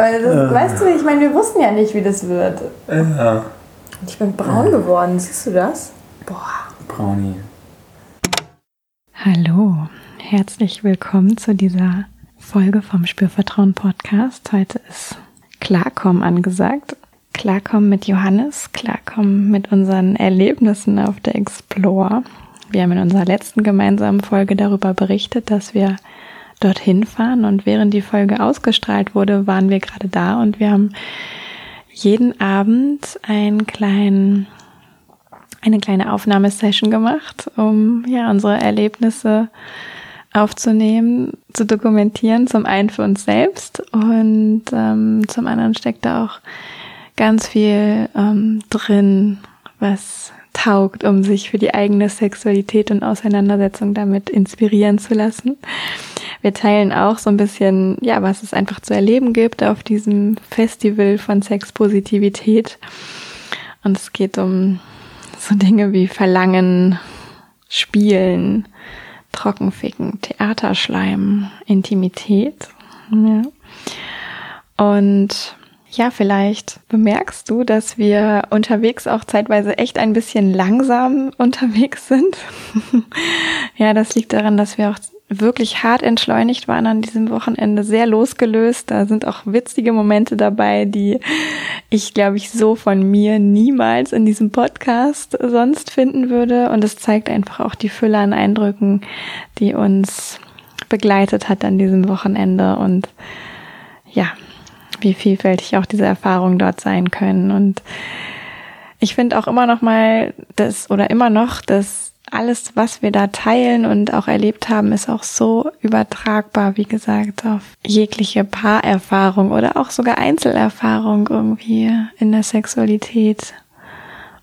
Aber das, äh. weißt du, ich meine, wir wussten ja nicht, wie das wird. Ja. Ich bin braun geworden, siehst du das? Boah. Brownie. Hallo, herzlich willkommen zu dieser Folge vom Spürvertrauen Podcast. Heute ist Klarkommen angesagt. Klarkommen mit Johannes, Klarkommen mit unseren Erlebnissen auf der Explore. Wir haben in unserer letzten gemeinsamen Folge darüber berichtet, dass wir dorthin fahren. Und während die Folge ausgestrahlt wurde, waren wir gerade da und wir haben jeden Abend einen kleinen eine kleine Aufnahmesession gemacht, um ja unsere Erlebnisse aufzunehmen, zu dokumentieren, zum einen für uns selbst und ähm, zum anderen steckt da auch ganz viel ähm, drin, was taugt, um sich für die eigene Sexualität und Auseinandersetzung damit inspirieren zu lassen. Wir teilen auch so ein bisschen, ja, was es einfach zu erleben gibt auf diesem Festival von Sexpositivität. Und es geht um so Dinge wie Verlangen, Spielen, Trockenficken, Theaterschleim, Intimität. Ja. Und ja, vielleicht bemerkst du, dass wir unterwegs auch zeitweise echt ein bisschen langsam unterwegs sind. ja, das liegt daran, dass wir auch wirklich hart entschleunigt waren an diesem Wochenende, sehr losgelöst. Da sind auch witzige Momente dabei, die ich, glaube ich, so von mir niemals in diesem Podcast sonst finden würde. Und es zeigt einfach auch die Fülle an Eindrücken, die uns begleitet hat an diesem Wochenende. Und ja, wie vielfältig auch diese Erfahrungen dort sein können. Und ich finde auch immer noch mal das oder immer noch, dass alles, was wir da teilen und auch erlebt haben, ist auch so übertragbar, wie gesagt, auf jegliche Paarerfahrung oder auch sogar Einzelerfahrung irgendwie in der Sexualität.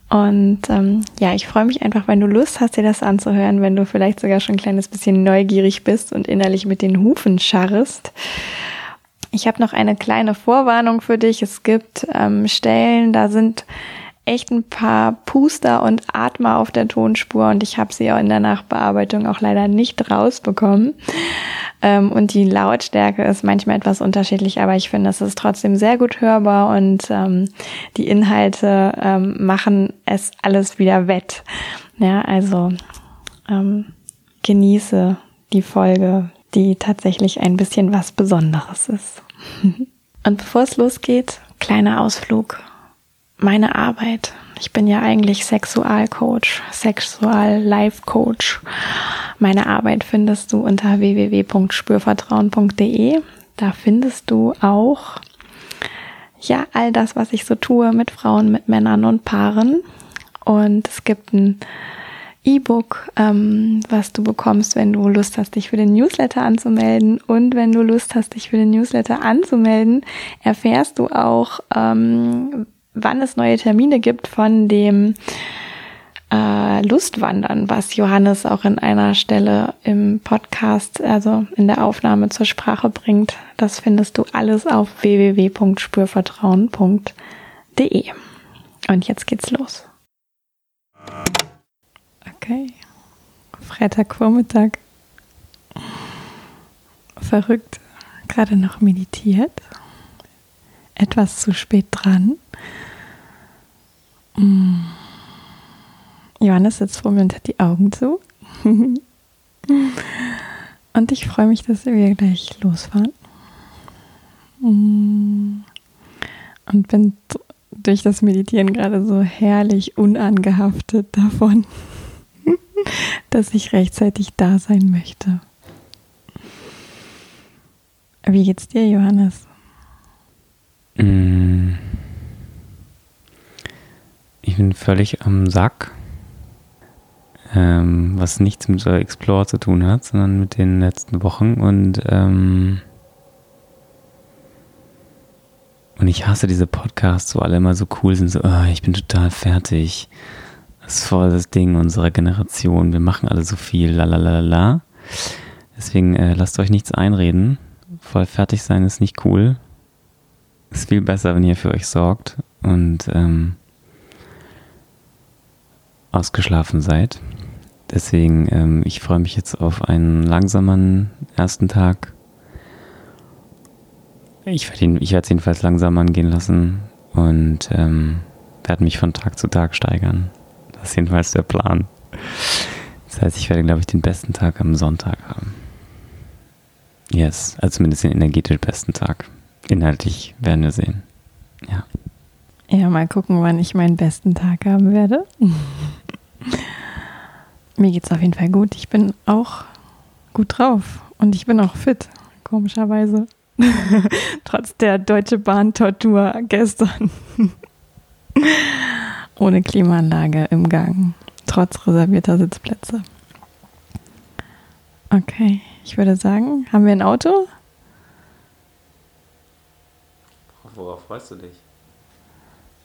Und ähm, ja, ich freue mich einfach, wenn du Lust hast, dir das anzuhören, wenn du vielleicht sogar schon ein kleines bisschen neugierig bist und innerlich mit den Hufen scharrest. Ich habe noch eine kleine Vorwarnung für dich. Es gibt ähm, Stellen, da sind echt ein paar Puster und Atmer auf der Tonspur und ich habe sie auch in der Nachbearbeitung auch leider nicht rausbekommen. Ähm, und die Lautstärke ist manchmal etwas unterschiedlich, aber ich finde, es ist trotzdem sehr gut hörbar und ähm, die Inhalte ähm, machen es alles wieder wett. Ja, also ähm, genieße die Folge, die tatsächlich ein bisschen was Besonderes ist. Und bevor es losgeht, kleiner Ausflug. Meine Arbeit. Ich bin ja eigentlich Sexualcoach, Sexual-Life-Coach. Meine Arbeit findest du unter www.spürvertrauen.de. Da findest du auch ja all das, was ich so tue mit Frauen, mit Männern und Paaren. Und es gibt ein E-Book, ähm, was du bekommst, wenn du Lust hast, dich für den Newsletter anzumelden. Und wenn du Lust hast, dich für den Newsletter anzumelden, erfährst du auch, ähm, wann es neue Termine gibt von dem äh, Lustwandern, was Johannes auch in einer Stelle im Podcast, also in der Aufnahme zur Sprache bringt. Das findest du alles auf www.spürvertrauen.de. Und jetzt geht's los. Okay. Freitagvormittag. Verrückt. Gerade noch meditiert. Etwas zu spät dran. Mm. Johannes sitzt vor mir und hat die Augen zu. und ich freue mich, dass wir gleich losfahren. Mm. Und bin durch das Meditieren gerade so herrlich unangehaftet davon. dass ich rechtzeitig da sein möchte. Wie geht's dir, Johannes? Mm. Ich bin völlig am Sack, ähm, was nichts mit Explore zu tun hat, sondern mit den letzten Wochen und ähm, und ich hasse diese Podcasts, wo alle immer so cool sind, so, oh, ich bin total fertig. Das ist voll das Ding unserer Generation. Wir machen alle so viel, lalalala. Deswegen äh, lasst euch nichts einreden. Voll fertig sein ist nicht cool. Ist viel besser, wenn ihr für euch sorgt und ähm, ausgeschlafen seid. Deswegen, ähm, ich freue mich jetzt auf einen langsamen ersten Tag. Ich werde ich werde es jedenfalls langsam angehen lassen und ähm, werde mich von Tag zu Tag steigern. Das ist jedenfalls der Plan. Das heißt, ich werde, glaube ich, den besten Tag am Sonntag haben. Yes, also zumindest den energetisch besten Tag. Inhaltlich werden wir sehen. Ja. Ja, mal gucken, wann ich meinen besten Tag haben werde. Mir geht es auf jeden Fall gut. Ich bin auch gut drauf und ich bin auch fit, komischerweise. Trotz der Deutsche Bahn-Tortur gestern. Ohne Klimaanlage im Gang. Trotz reservierter Sitzplätze. Okay, ich würde sagen, haben wir ein Auto? Worauf freust du dich?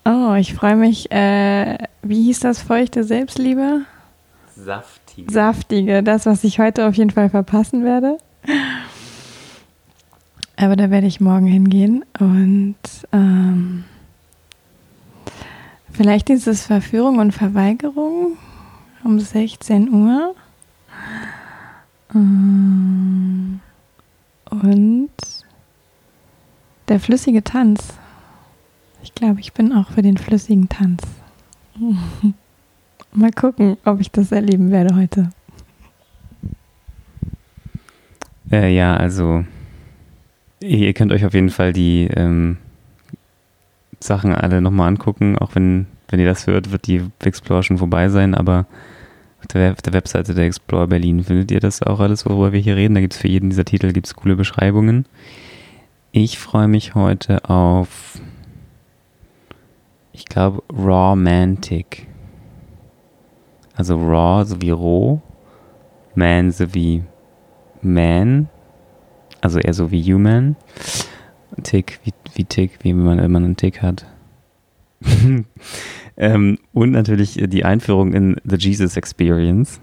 Oh, ich freue mich. Äh, wie hieß das feuchte Selbstliebe? Saftige. Saftige, das, was ich heute auf jeden Fall verpassen werde. Aber da werde ich morgen hingehen und ähm, vielleicht dieses Verführung und Verweigerung um 16 Uhr. Ähm, und der flüssige Tanz. Ich glaube, ich bin auch für den flüssigen Tanz. Mal gucken, ob ich das erleben werde heute. Äh, ja, also ihr könnt euch auf jeden Fall die ähm, Sachen alle nochmal angucken, auch wenn, wenn ihr das hört, wird die Explore schon vorbei sein, aber auf der, auf der Webseite der Explore Berlin findet ihr das auch alles, worüber wir hier reden. Da gibt es für jeden dieser Titel gibt's coole Beschreibungen. Ich freue mich heute auf, ich glaube, Romantic. Also Raw sowie roh, Man sowie Man, also eher so wie Human. Tick wie, wie Tick, wie man immer einen Tick hat. ähm, und natürlich die Einführung in The Jesus Experience.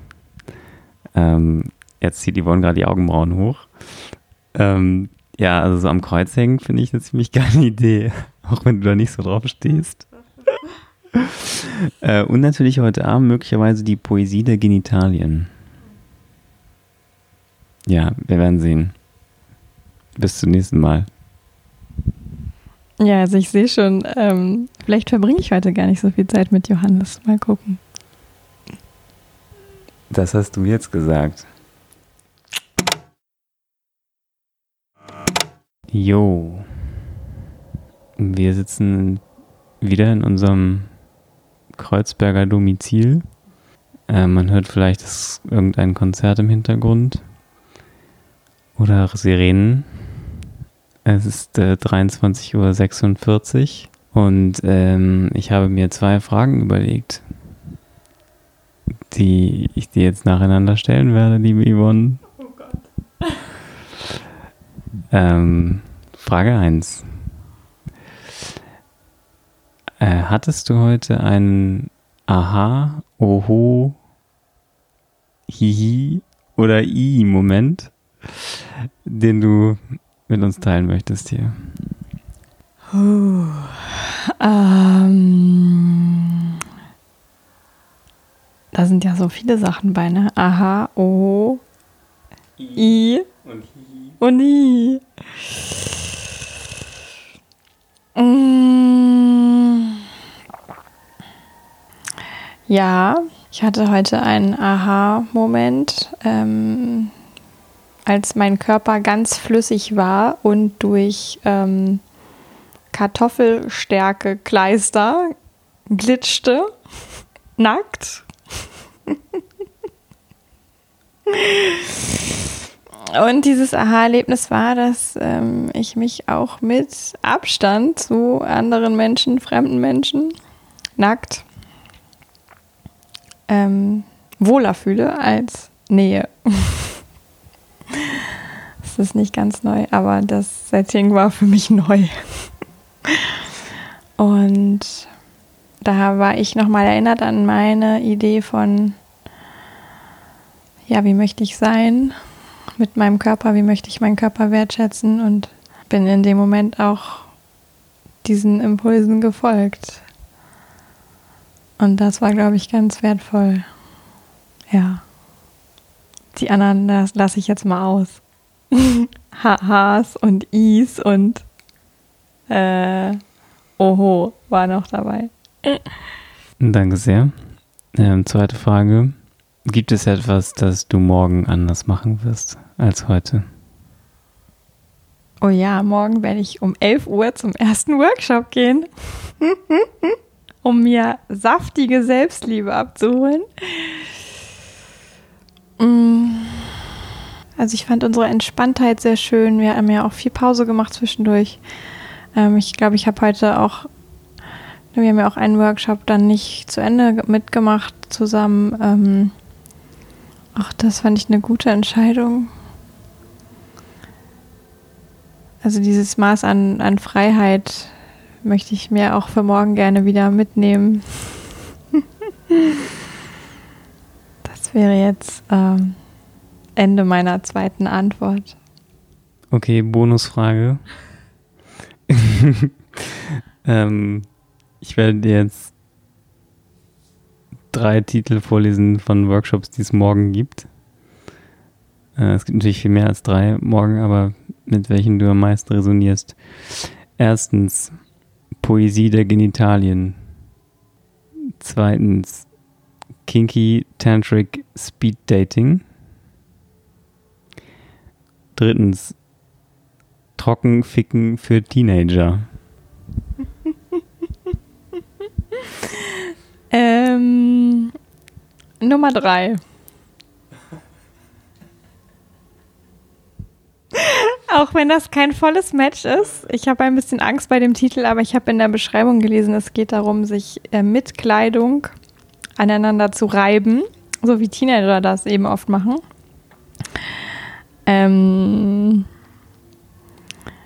Ähm, jetzt zieht Yvonne gerade die Augenbrauen hoch. Ähm, ja, also so am Kreuz hängen finde ich eine ziemlich geile Idee, auch wenn du da nicht so drauf stehst. äh, und natürlich heute Abend möglicherweise die Poesie der Genitalien. Ja, wir werden sehen. Bis zum nächsten Mal. Ja, also ich sehe schon, ähm, vielleicht verbringe ich heute gar nicht so viel Zeit mit Johannes. Mal gucken. Das hast du jetzt gesagt. Jo. Wir sitzen wieder in unserem Kreuzberger Domizil. Äh, man hört vielleicht irgendein Konzert im Hintergrund. Oder Sirenen. Es ist äh, 23.46 Uhr und ähm, ich habe mir zwei Fragen überlegt, die ich dir jetzt nacheinander stellen werde, liebe Yvonne. Oh Gott. Ähm, Frage 1. Äh, hattest du heute einen Aha, Oho, Hihi oder I-Moment, den du mit uns teilen möchtest hier? Uh, ähm, da sind ja so viele Sachen bei, ne? Aha, Oho, I, I und Hi. Und Hi. Mm. Ja, ich hatte heute einen Aha-Moment, ähm, als mein Körper ganz flüssig war und durch ähm, Kartoffelstärke Kleister glitschte, nackt. Und dieses Aha-Erlebnis war, dass ähm, ich mich auch mit Abstand zu anderen Menschen, fremden Menschen, nackt, ähm, wohler fühle als Nähe. ist nicht ganz neu, aber das Setting war für mich neu. Und da war ich nochmal erinnert an meine Idee von, ja, wie möchte ich sein? mit meinem Körper, wie möchte ich meinen Körper wertschätzen und bin in dem Moment auch diesen Impulsen gefolgt. Und das war, glaube ich, ganz wertvoll. Ja. Die anderen, lasse ich jetzt mal aus. Hahs und Is und äh, Oho war noch dabei. Danke sehr. Ähm, zweite Frage. Gibt es etwas, das du morgen anders machen wirst als heute? Oh ja, morgen werde ich um 11 Uhr zum ersten Workshop gehen, um mir saftige Selbstliebe abzuholen. Mm. Also ich fand unsere Entspanntheit sehr schön. Wir haben ja auch viel Pause gemacht zwischendurch. Ähm, ich glaube, ich habe heute auch, wir haben ja auch einen Workshop dann nicht zu Ende mitgemacht zusammen. Ähm, ach, das fand ich eine gute Entscheidung. Also dieses Maß an, an Freiheit möchte ich mir auch für morgen gerne wieder mitnehmen. das wäre jetzt ähm, Ende meiner zweiten Antwort. Okay, Bonusfrage. ähm, ich werde dir jetzt drei Titel vorlesen von Workshops, die es morgen gibt. Äh, es gibt natürlich viel mehr als drei morgen, aber mit welchen du am meisten resonierst. Erstens, Poesie der Genitalien. Zweitens, Kinky Tantric Speed Dating. Drittens, Trockenficken für Teenager. ähm, Nummer drei. Auch wenn das kein volles Match ist. Ich habe ein bisschen Angst bei dem Titel, aber ich habe in der Beschreibung gelesen, es geht darum, sich äh, mit Kleidung aneinander zu reiben, so wie Teenager das eben oft machen. Ähm,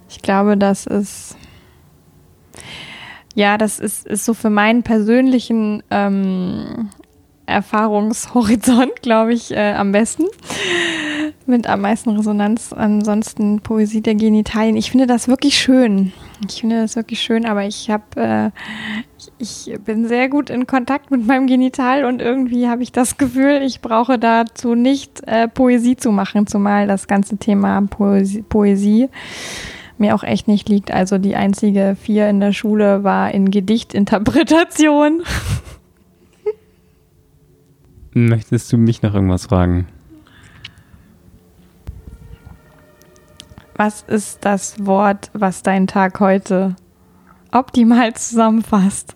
ich glaube, das ist ja, das ist, ist so für meinen persönlichen ähm, Erfahrungshorizont, glaube ich, äh, am besten mit am meisten Resonanz. Ansonsten Poesie der Genitalien. Ich finde das wirklich schön. Ich finde das wirklich schön, aber ich habe, äh, ich, bin sehr gut in Kontakt mit meinem Genital und irgendwie habe ich das Gefühl, ich brauche dazu nicht äh, Poesie zu machen, zumal das ganze Thema Poesie, Poesie mir auch echt nicht liegt. Also die einzige vier in der Schule war in Gedichtinterpretation. Möchtest du mich noch irgendwas fragen? Was ist das Wort, was deinen Tag heute optimal zusammenfasst?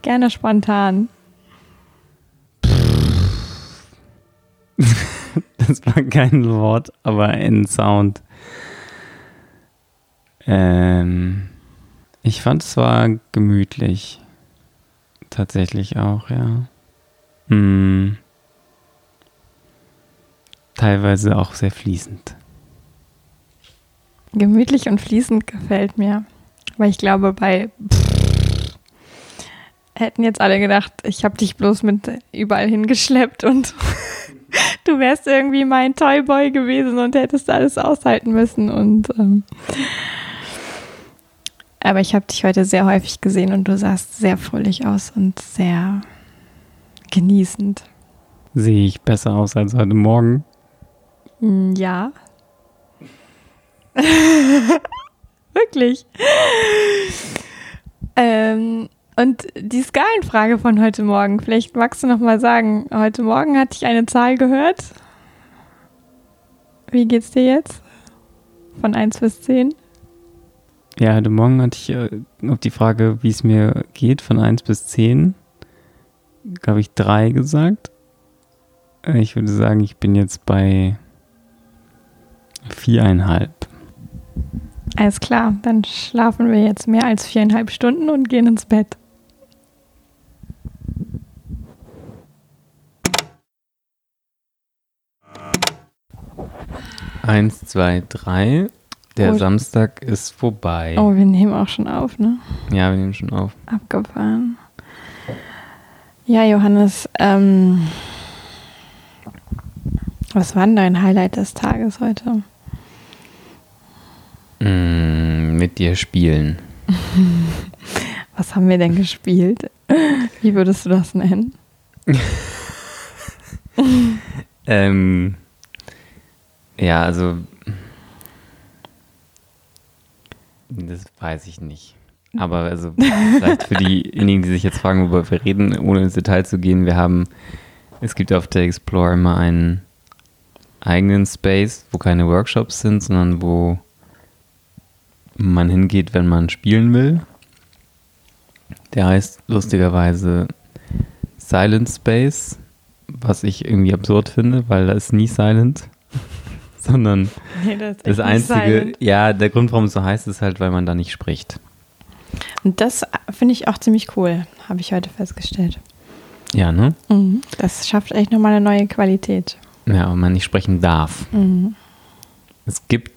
Gerne spontan. Das war kein Wort, aber ein Sound. Ähm, ich fand es war gemütlich. Tatsächlich auch, ja. Hm teilweise auch sehr fließend. Gemütlich und fließend gefällt mir. Weil ich glaube, bei hätten jetzt alle gedacht, ich habe dich bloß mit überall hingeschleppt und du wärst irgendwie mein Toyboy gewesen und hättest alles aushalten müssen. Und ähm, aber ich habe dich heute sehr häufig gesehen und du sahst sehr fröhlich aus und sehr genießend. Sehe ich besser aus als heute Morgen? Hm, ja. Wirklich. Ähm, und die Skalenfrage von heute Morgen, vielleicht magst du noch mal sagen, heute Morgen hatte ich eine Zahl gehört. Wie geht's dir jetzt? Von 1 bis 10? Ja, heute Morgen hatte ich äh, auf die Frage, wie es mir geht, von 1 bis 10, glaube ich, 3 gesagt. Äh, ich würde sagen, ich bin jetzt bei Viereinhalb. Alles klar, dann schlafen wir jetzt mehr als viereinhalb Stunden und gehen ins Bett. Eins, zwei, drei. Der oh. Samstag ist vorbei. Oh, wir nehmen auch schon auf, ne? Ja, wir nehmen schon auf. Abgefahren. Ja, Johannes, ähm, was war denn dein Highlight des Tages heute? Mm, mit dir spielen. Was haben wir denn gespielt? Wie würdest du das nennen? ähm, ja, also Das weiß ich nicht. Aber also vielleicht für diejenigen, die sich jetzt fragen, worüber wir reden, ohne ins Detail zu gehen, wir haben, es gibt auf der Explore immer einen eigenen Space, wo keine Workshops sind, sondern wo man hingeht, wenn man spielen will. Der heißt lustigerweise Silent Space, was ich irgendwie absurd finde, weil da ist nie Silent, sondern Nee, das, das Einzige, ja, der Grund, warum es so heißt, ist halt, weil man da nicht spricht. Und das finde ich auch ziemlich cool, habe ich heute festgestellt. Ja, ne? Mhm. Das schafft echt nochmal eine neue Qualität. Ja, aber man nicht sprechen darf. Mhm. Es gibt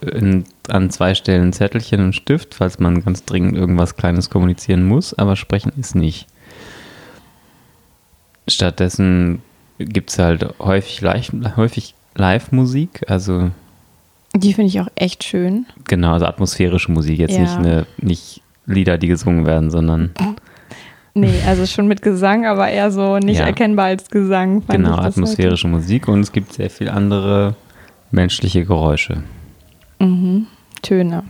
in, an zwei Stellen ein Zettelchen und Stift, falls man ganz dringend irgendwas Kleines kommunizieren muss, aber sprechen ist nicht. Stattdessen gibt es halt häufig, häufig Live-Musik, also Die finde ich auch echt schön. genau, also atmosphärische Musik, jetzt Ja. nicht, eine, nicht Lieder, die gesungen werden, sondern Nee, also schon mit Gesang, aber eher so nicht Ja. erkennbar als Gesang. genau, atmosphärische Musik und es gibt sehr viel andere menschliche Geräusche. Mhm. Töne,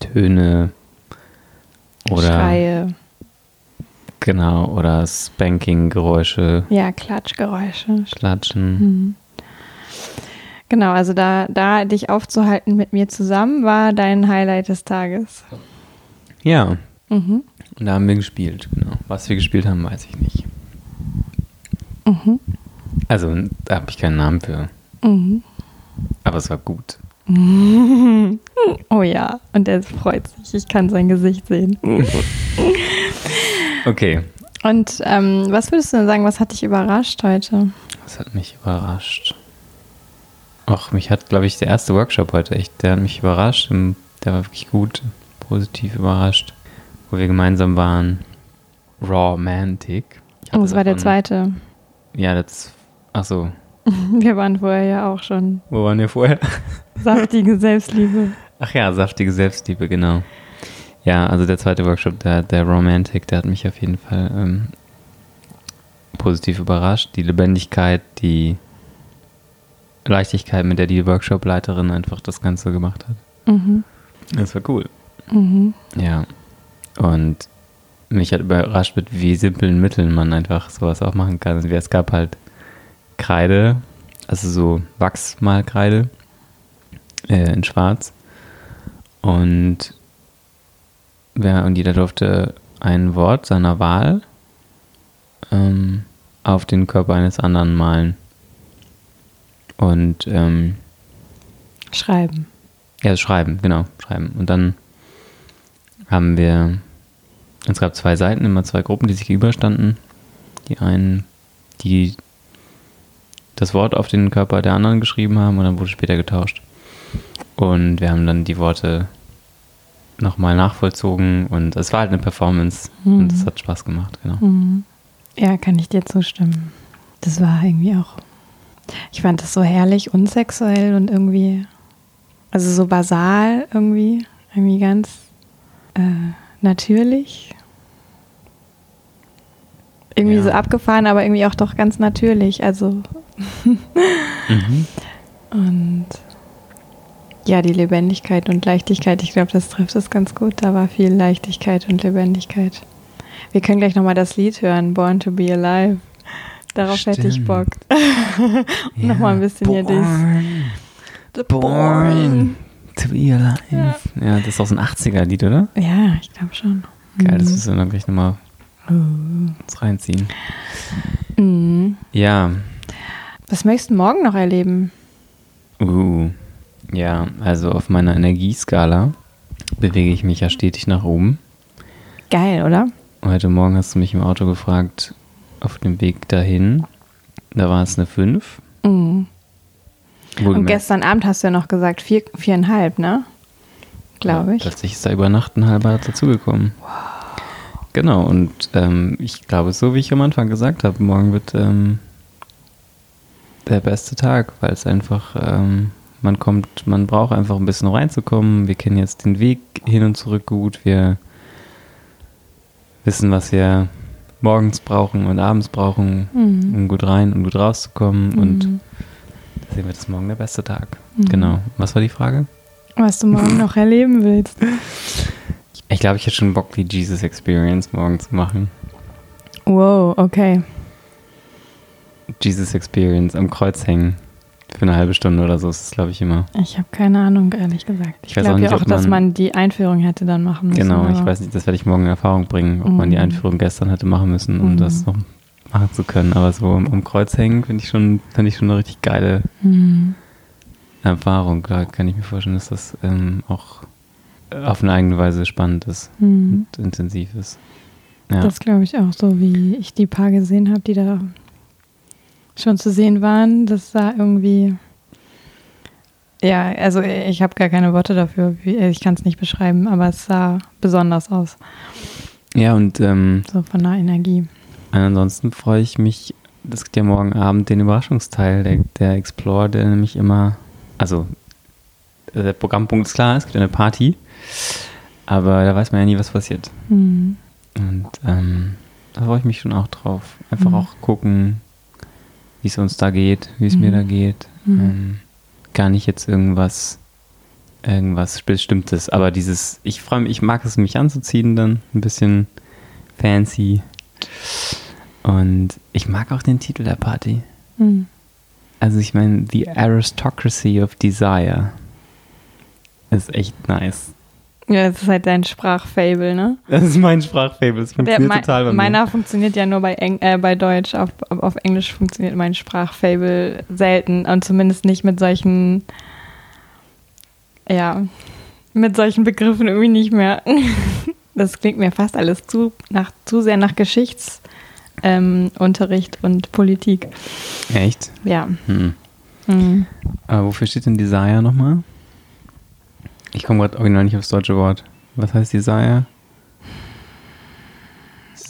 Töne oder Schreie, genau, oder Spanking-Geräusche, ja, Klatschgeräusche. Klatschen. Mhm. Genau, also da, da dich aufzuhalten mit mir zusammen war dein Highlight des Tages. Ja, Mhm. und da haben wir gespielt, genau. Was wir gespielt haben, weiß ich nicht. Mhm. Also, da habe ich keinen Namen für. Mhm. Aber es war gut. Oh ja, und er freut sich. Ich kann sein Gesicht sehen. Okay. Und ähm, was würdest du denn sagen, was hat dich überrascht heute? Das hat mich überrascht. Ach, mich hat, glaube ich, der erste Workshop heute echt, der hat mich überrascht. Der war wirklich gut, positiv überrascht. Wo wir gemeinsam waren. Romantic. Oh, das war der zweite. Ja, das. Ach so. Wir waren vorher ja auch schon. Wo waren wir vorher? Saftige Selbstliebe. Ach ja, saftige Selbstliebe, genau. Ja, also der zweite Workshop, der, der Romantic, der hat mich auf jeden Fall ähm, positiv überrascht. Die Lebendigkeit, die Leichtigkeit, mit der die Workshop-Leiterin einfach das Ganze gemacht hat. Mhm. Das war cool. Mhm. Ja. Und mich hat überrascht, mit wie simplen Mitteln man einfach sowas auch machen kann. Also es gab halt Kreide, also so Wachsmalkreide äh, in Schwarz. Und, wer, und jeder durfte ein Wort seiner Wahl ähm, auf den Körper eines anderen malen. Und ähm, Schreiben. ja, schreiben, genau, schreiben. Und dann haben wir, es gab zwei Seiten, immer zwei Gruppen, die sich gegenüberstanden. Die einen, die das Wort auf den Körper der anderen geschrieben haben und dann wurde später getauscht. Und wir haben dann die Worte nochmal nachvollzogen und es war halt eine Performance und es hat Spaß gemacht, genau. Mhm. Ja, kann ich dir zustimmen. Das war irgendwie auch. Ich fand das so herrlich unsexuell und irgendwie, also so basal irgendwie, irgendwie ganz äh, natürlich. Irgendwie Ja. so abgefahren, aber irgendwie auch doch ganz natürlich. Also Mhm. und ja, die Lebendigkeit und Leichtigkeit, ich glaube, das trifft es ganz gut. Da war viel Leichtigkeit und Lebendigkeit. Wir können gleich nochmal das Lied hören, Born to be Alive. Darauf hätte ich Stimmt. Bock. Und nochmal ein bisschen hier dies. The Born to be alive. Ja. Ja. das ist aus dem 80er-Lied, oder? Ja, ich glaube schon. Geil, das müssen wir dann gleich nochmal uns reinziehen. Mhm. Ja, Was möchtest du morgen noch erleben? Uh, ja, also auf meiner Energieskala bewege ich mich ja stetig nach oben. Geil, oder? Heute Morgen hast du mich im Auto gefragt, auf dem Weg dahin, da war es eine 5. Mhm. Und gestern Abend hast du ja noch gesagt, vier, viereinhalb, ne? Glaube ich. Plötzlich ist da über Nacht ein halber dazugekommen. Genau, und ähm, ich glaube, so wie ich am Anfang gesagt habe, morgen wird ähm, der beste Tag, weil es einfach, ähm, man kommt, man braucht einfach ein bisschen reinzukommen. Wir kennen jetzt den Weg hin und zurück gut. Wir wissen, was wir morgens brauchen und abends brauchen, Mhm. um gut rein und gut rauszukommen. Und Mhm. deswegen wird es morgen der beste Tag. Mhm. Genau. Was war die Frage? Was du morgen noch erleben willst. Ich glaube, ich hätte schon Bock, die Jesus Experience morgen zu machen. Wow, okay. Jesus Experience am Kreuz hängen. Für eine halbe Stunde oder so ist es, glaube ich, immer. Ich habe keine Ahnung, ehrlich gesagt. Ich, Ich glaube ja auch, dass man- die Einführung hätte dann machen müssen. Genau, ich weiß nicht, das werde ich morgen in Erfahrung bringen, ob man die Mhm. Einführung gestern hätte machen müssen, um Mhm. das noch machen zu können. Aber so am, am Kreuz hängen finde ich schon, finde ich schon eine richtig geile Mhm. Erfahrung. Da kann ich mir vorstellen, dass das ähm, auch auf eine eigene Weise spannend ist Mhm. und intensiv ist. Ja. Das glaube ich auch, so wie ich die paar gesehen habe, die da schon zu sehen waren. Das sah irgendwie. Ja, also ich habe gar keine Worte dafür. Wie, ich kann es nicht beschreiben, aber es sah besonders aus, ja, und ähm, so von der Energie. ansonsten freue ich mich, es gibt ja morgen Abend den Überraschungsteil der, der Explore, der nämlich immer, also äh, der Programmpunkt ist klar, es gibt eine Party, aber da weiß man ja nie, was passiert. Mhm. Und ähm, da freue ich mich schon auch drauf. Einfach Mhm. auch gucken, wie es uns da geht, wie es mir Mhm. da geht. Mhm. Ähm, gar nicht jetzt irgendwas, irgendwas Bestimmtes, aber dieses, ich freue mich, ich mag es, mich anzuziehen dann, ein bisschen fancy. Und ich mag auch den Titel der Party. Mhm. Also ich meine, The Aristocracy of Desire ist echt nice. Ja, das ist halt dein Sprachfable, ne? Das ist mein Sprachfable, das Der, funktioniert mei- total bei mir. meiner funktioniert ja nur bei, Eng äh, bei Deutsch. Auf, auf Englisch funktioniert mein Sprachfable selten und zumindest nicht mit solchen, ja, mit solchen Begriffen irgendwie nicht mehr. Das klingt mir fast alles zu, nach, zu sehr nach Geschichtsunterricht ähm, Unterricht und Politik. Echt? Ja. Hm. Mhm. Aber wofür steht denn Desire nochmal? Ich komme gerade original nicht aufs deutsche Wort. Was heißt Desire?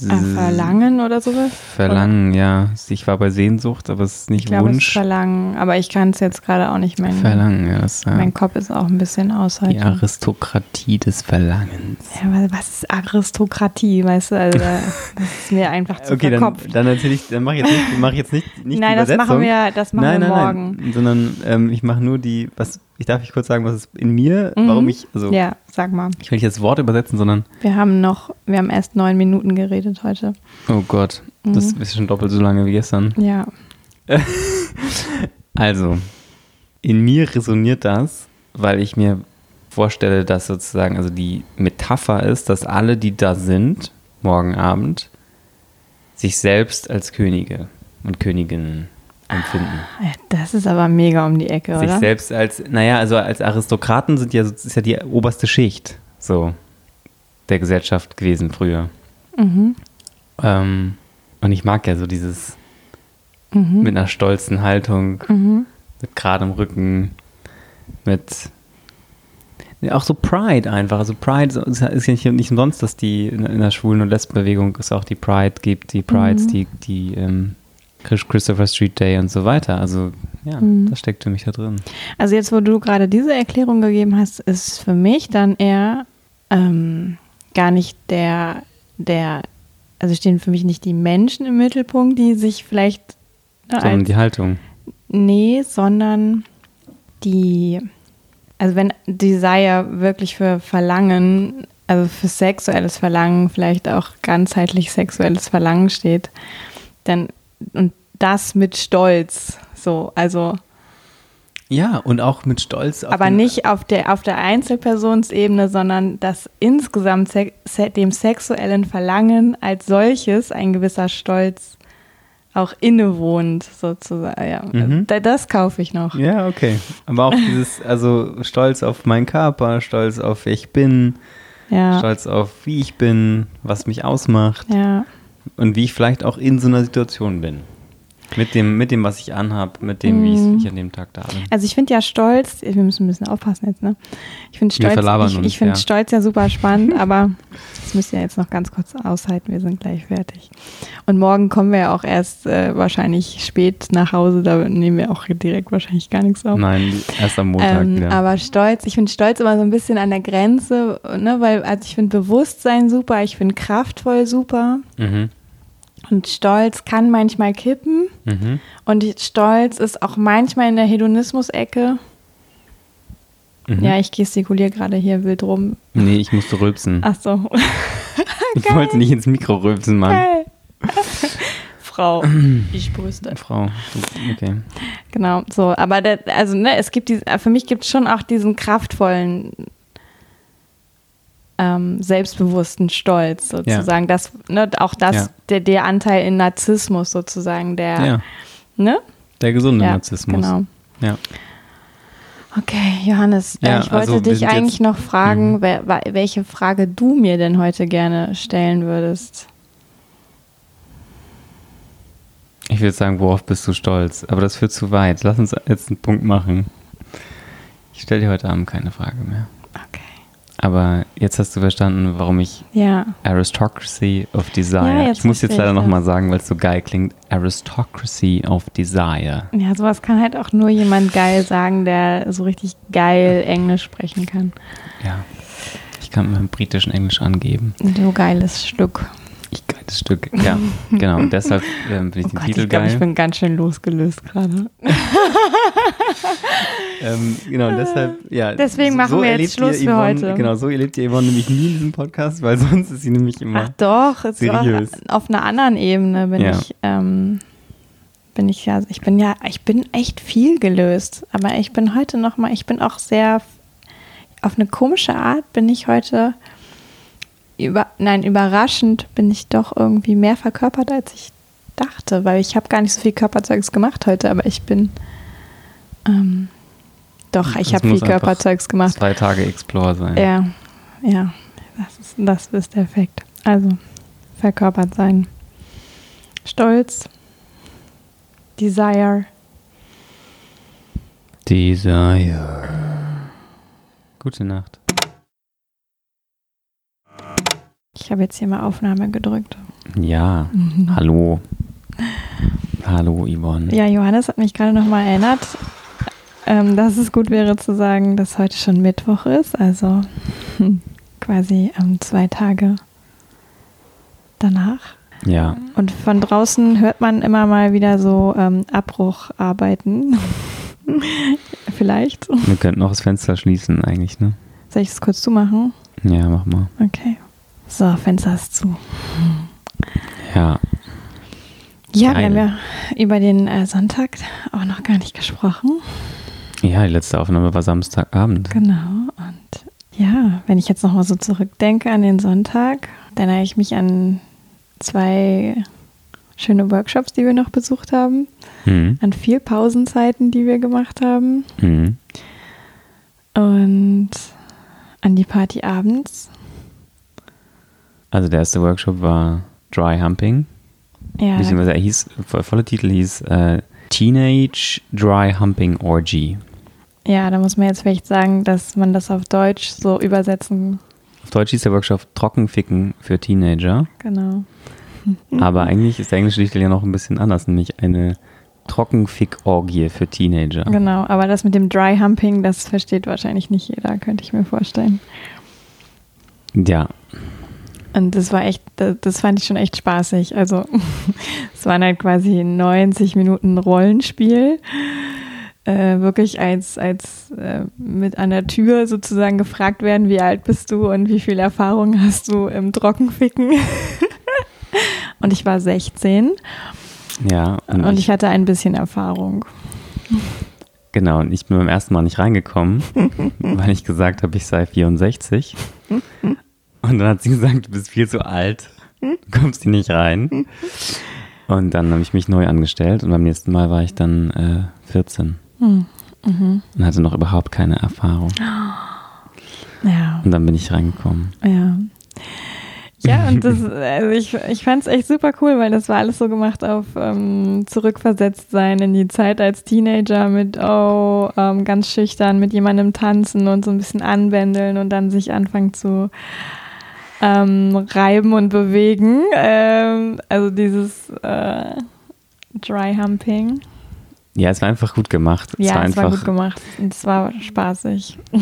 Äh, Verlangen oder sowas? Verlangen, ja. Ich war bei Sehnsucht, aber es ist Ich nicht glaube, es ist Wunsch. Verlangen, aber ich kann es jetzt gerade auch nicht mehr. Verlangen, ja. Das ja Mein Kopf ist auch ein bisschen heute. die Aristokratie des Verlangens. Ja, was ist Aristokratie, weißt du? Also, das ist mir einfach zu Okay, dann, verkopft. dann erzähle ich, dann mache ich jetzt nicht, mach ich jetzt nicht, nicht nein, die das Übersetzung. machen wir, das machen nein, wir nein, morgen. nein, sondern ähm, ich mache nur die, was, ich darf ich kurz sagen, was ist in mir, Mhm. warum ich, also Ja, sag mal. ich will nicht das Wort übersetzen, sondern, Wir haben noch, wir haben erst neun Minuten geredet heute. oh Gott, das Mhm. ist schon doppelt so lange wie gestern. Ja. Also, in mir resoniert das, weil ich mir vorstelle, dass sozusagen, also die Metapher ist, dass alle, die da sind, morgen Abend, sich selbst als Könige und Königinnen empfinden. Das ist aber mega um die Ecke, Sich oder? selbst als, naja, also als Aristokraten sind ja, ist ja die oberste Schicht, so, der Gesellschaft gewesen früher. Mhm. Ähm, und ich mag ja so dieses Mhm. mit einer stolzen Haltung, Mhm. mit geradem Rücken, mit ja, auch so Pride einfach. Also Pride ist ist ja nicht, nicht umsonst, dass die in, in der Schwulen- und Lesbenbewegung es auch die Pride gibt, die Prides, Mhm. die, die ähm, Christopher Street Day und so weiter. Also ja, Mhm. das steckt für mich da drin. Also jetzt, wo du gerade diese Erklärung gegeben hast, ist für mich dann eher ähm, gar nicht der, der, also stehen für mich nicht die Menschen im Mittelpunkt, die sich vielleicht äh, Sondern als die Haltung. Nee, sondern die, also wenn Desire wirklich für Verlangen, also für sexuelles Verlangen, vielleicht auch ganzheitlich sexuelles Verlangen steht, dann und das mit Stolz, so, also, Ja, und auch mit Stolz auf aber nicht auf der auf der Einzelpersonsebene, sondern dass insgesamt se dem sexuellen Verlangen als solches ein gewisser Stolz auch innewohnt, sozusagen. Ja, Mhm. Da- das kaufe ich noch. Ja, okay. Aber auch dieses, also Stolz auf meinen Körper, Stolz auf wer ich bin, Ja, Stolz auf wie ich bin, was mich ausmacht. ja. Und wie ich vielleicht auch in so einer Situation bin. Mit dem, mit dem was ich anhab, mit dem, wie Mhm. ich, an dem Tag da bin. Also ich finde ja Stolz, wir müssen ein bisschen aufpassen jetzt, ne? Ich finde Stolz, ich, ich finde ja. Stolz ja super spannend, aber das müsst ihr jetzt noch ganz kurz aushalten, wir sind gleich fertig. Und morgen kommen wir ja auch erst äh, wahrscheinlich spät nach Hause, da nehmen wir auch direkt wahrscheinlich gar nichts auf. Nein, erst am Montag Ähm, wieder. aber Stolz, ich finde Stolz immer so ein bisschen an der Grenze, ne? Weil, also ich finde Bewusstsein super, ich finde kraftvoll super. mhm. Und Stolz kann manchmal kippen. Mhm. Und Stolz ist auch manchmal in der Hedonismus-Ecke. Mhm. Ja, ich gestikuliere gerade hier wild rum. Nee, ich musste rülpsen. Ach so. ich wollte nicht ins Mikro rülpsen, Mann. Geil. Frau, ich brüste. Frau, okay. Genau, so. Aber der, also, ne, es gibt diese, für mich gibt es schon auch diesen kraftvollen, ähm, selbstbewussten Stolz sozusagen. Das, ne, auch das, Ja. der, der Anteil in Narzissmus sozusagen, der, Ja, ne? der gesunde Ja, Narzissmus. Genau. Ja. Okay, Johannes, äh, Ja, ich wollte also dich eigentlich Mhm. noch fragen, wa- welche Frage du mir denn heute gerne stellen würdest. Ich würde sagen, worauf bist du stolz? Aber das führt zu weit. Lass uns jetzt einen Punkt machen. Ich stelle dir heute Abend keine Frage mehr. Okay. Aber jetzt hast du verstanden, warum ich Ja, Aristocracy of Desire. Ja, ich muss jetzt leider nochmal sagen, weil es so geil klingt. Aristocracy of Desire. ja, sowas kann halt auch nur jemand geil sagen, der so richtig geil Englisch sprechen kann. Ja. Ich kann mit meinem britischen Englisch angeben. So geiles Stück. Geiles Stück. Ja, genau. Und deshalb ähm, finde ich Oh den Gott, Titel ich glaube, geil. ich bin ganz schön losgelöst gerade. Ähm, genau, deshalb, ja. Deswegen machen wir jetzt Schluss für Yvonne, heute. Genau, so erlebt ihr Yvonne nämlich nie in diesem Podcast, weil sonst ist sie nämlich immer. Ach doch, es ist auch seriös. auf einer anderen Ebene bin Ja. ich, ähm, bin ich ja, ich bin ja, ich bin echt viel gelöst, aber ich bin heute noch mal, ich bin auch sehr, auf eine komische Art bin ich heute, über, nein, überraschend bin ich doch irgendwie mehr verkörpert, als ich dachte, weil ich habe gar nicht so viel Körperzeugs gemacht heute, aber ich bin, ähm, doch, ich habe viel Körperzeugs gemacht. Zwei Tage Explore sein. Ja, ja, das ist, das ist der Effekt. Also, verkörpert sein. Stolz, Desire. Desire. Gute Nacht. Ich habe jetzt hier mal Aufnahme gedrückt. Ja, hallo. Hallo, Yvonne. Ja, Johannes hat mich gerade nochmal erinnert, ähm, dass es gut wäre zu sagen, dass heute schon Mittwoch ist. Also hm, quasi ähm, zwei Tage danach. Ja, Und von draußen hört man immer mal wieder so ähm, Abbrucharbeiten. Vielleicht. wir könnten noch das Fenster schließen eigentlich, ne? Soll ich das kurz zumachen? Ja, mach mal. Okay. So, Fenster ist zu. Ja, Ja, Geil. wir haben ja über den äh, Sonntag auch noch gar nicht gesprochen. ja, die letzte Aufnahme war Samstagabend. Genau. Und ja, wenn ich jetzt nochmal so zurückdenke an den Sonntag, dann erinnere ich mich an zwei schöne Workshops, die wir noch besucht haben, Mhm. an viel Pausenzeiten, die wir gemacht haben Mhm. und an die Party abends. Also der erste Workshop war Dry Humping. Ja, Beziehungsweise er hieß, vo- voller Titel hieß äh, Teenage Dry Humping Orgy. ja, da muss man jetzt vielleicht sagen, dass man das auf Deutsch so übersetzen, Auf Deutsch hieß der Workshop Trockenficken für Teenager. genau. Aber eigentlich ist der englische Titel ja noch ein bisschen anders, nämlich eine Trockenfick-Orgie für Teenager. Genau, aber das mit dem Dry Humping, das versteht wahrscheinlich nicht jeder, könnte ich mir vorstellen. Ja, Und das war echt, das, fand ich schon echt spaßig. Also es waren halt quasi 90 Minuten Rollenspiel. Äh, wirklich als, als äh, mit an der Tür sozusagen gefragt werden, wie alt bist du und wie viel Erfahrung hast du im Trockenficken. und ich war 16 ja. Und, und ich, ich hatte ein bisschen Erfahrung. genau, und ich bin beim ersten Mal nicht reingekommen, weil ich gesagt habe, ich sei 64. Und dann hat sie gesagt, du bist viel zu alt, du kommst hier nicht rein. Und dann habe ich mich neu angestellt und beim nächsten Mal war ich dann äh, 14 Hm. Mhm. und hatte noch überhaupt keine Erfahrung. Ja. Und dann bin ich reingekommen. Ja. Ja, und das, also ich, ich fand es echt super cool, weil das war alles so gemacht auf ähm, zurückversetzt sein in die Zeit als Teenager mit, oh, ähm, ganz schüchtern mit jemandem tanzen und so ein bisschen anbändeln und dann sich anfangen zu ähm, reiben und bewegen. Ähm, also dieses äh, Dry Humping. Ja, es war einfach gut gemacht. es Ja, war es einfach, war gut gemacht und es war spaßig.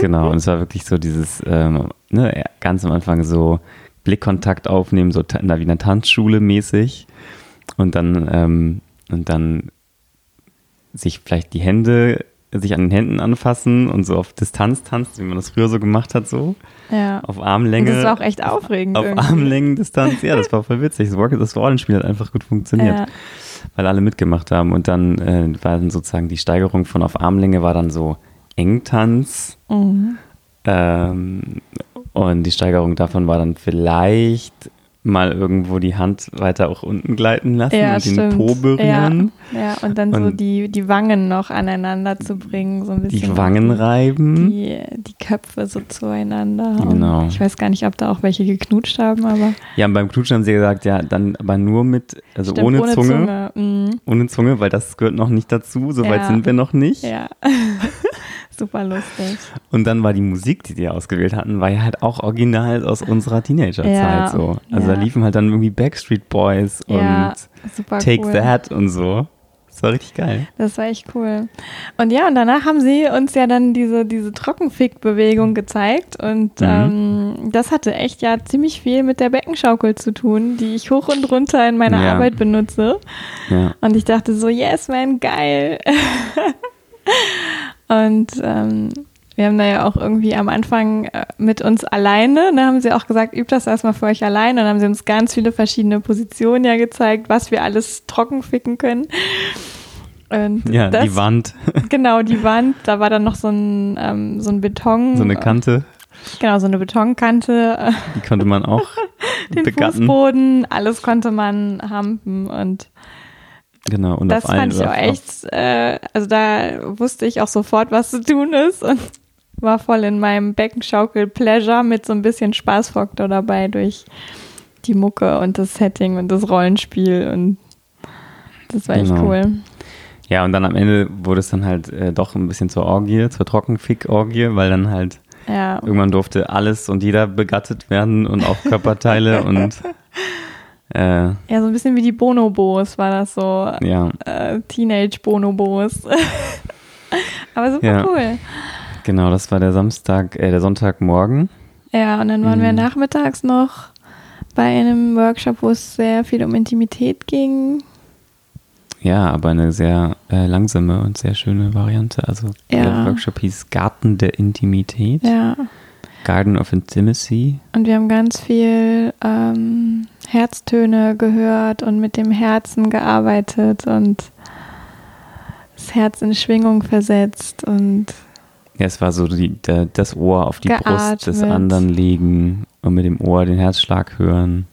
Genau, und es war wirklich so dieses, ähm, ne, ganz am Anfang so Blickkontakt aufnehmen, so na, wie in einer Tanzschule mäßig. Und dann, ähm, und dann sich vielleicht die Hände sich an den Händen anfassen und so auf Distanz tanzt, wie man das früher so gemacht hat, so. Ja. Auf Armlänge. Und das war auch echt aufregend. Auf irgendwie. Armlängendistanz. Ja, das war voll witzig. Das, Rock, das Rollenspiel hat einfach gut funktioniert, Ja. weil alle mitgemacht haben. Und dann äh, war dann sozusagen die Steigerung von auf Armlänge war dann so Engtanz. Mhm. Ähm, und die Steigerung davon war dann vielleicht mal irgendwo die Hand weiter auch unten gleiten lassen Ja, und den stimmt. Po berühren. Ja, ja, und dann so Und- die, die Wangen noch aneinander zu bringen, so ein bisschen. Die Wangen reiben. Die, die Köpfe so zueinander. Und Genau. Ich weiß gar nicht, ob da auch welche geknutscht haben, aber Ja, und beim Knutschen haben sie gesagt, ja, dann aber nur mit, also stimmt, ohne, Zunge, Mhm. Ohne Zunge, weil das gehört noch nicht dazu. So weit Ja. sind wir noch nicht. Ja. Super lustig. Und dann war die Musik, die die ausgewählt hatten, war ja halt auch original aus unserer Teenagerzeit Ja, so. Also ja. da liefen halt dann irgendwie Backstreet Boys Ja, und super Take cool. That und so. Das war richtig geil. Das war echt cool. Und ja, und danach haben sie uns ja dann diese, diese Trockenfick-Bewegung gezeigt. Und Mhm. ähm, das hatte echt ja ziemlich viel mit der Beckenschaukel zu tun, die ich hoch und runter in meiner Ja. Arbeit benutze. Ja. Und ich dachte so, yes, man, geil. und ähm, wir haben da ja auch irgendwie am Anfang äh, mit uns alleine, da haben sie auch gesagt, übt das erstmal für euch alleine. Und dann haben sie uns ganz viele verschiedene Positionen ja gezeigt, was wir alles trocken ficken können. Und Ja, das, die Wand, Genau, die Wand, da war dann noch so ein, ähm, so ein Beton. so eine Kante, Genau, so eine Betonkante, die konnte man auch den begatten. Fußboden, alles konnte man hampen und Genau, und das auf fand ich auch echt, äh, also da wusste ich auch sofort, was zu tun ist und war voll in meinem Beckenschaukel-Pleasure mit so ein bisschen Spaßfaktor dabei durch die Mucke und das Setting und das Rollenspiel und das war echt Genau. cool. Ja, und dann am Ende wurde es dann halt äh, doch ein bisschen zur Orgie, zur Trockenfick-Orgie, weil dann halt Ja, irgendwann durfte alles und jeder begattet werden und auch Körperteile und äh, ja, so ein bisschen wie die Bonobos war das so. ja, äh, Teenage-Bonobos. Aber super Ja. cool. genau, das war der Samstag, äh, der Sonntagmorgen. Ja, und dann waren wir Mhm. nachmittags noch bei einem Workshop, wo es sehr viel um Intimität ging. Ja, aber eine sehr äh, langsame und sehr schöne Variante. Also Ja. der Workshop hieß Garten der Intimität, Ja, Garden of Intimacy. und wir haben ganz viel ähm, Herztöne gehört und mit dem Herzen gearbeitet und das Herz in Schwingung versetzt und Ja, es war so die, der, das Ohr auf die Brust des Geatmet. anderen legen und mit dem Ohr den Herzschlag hören.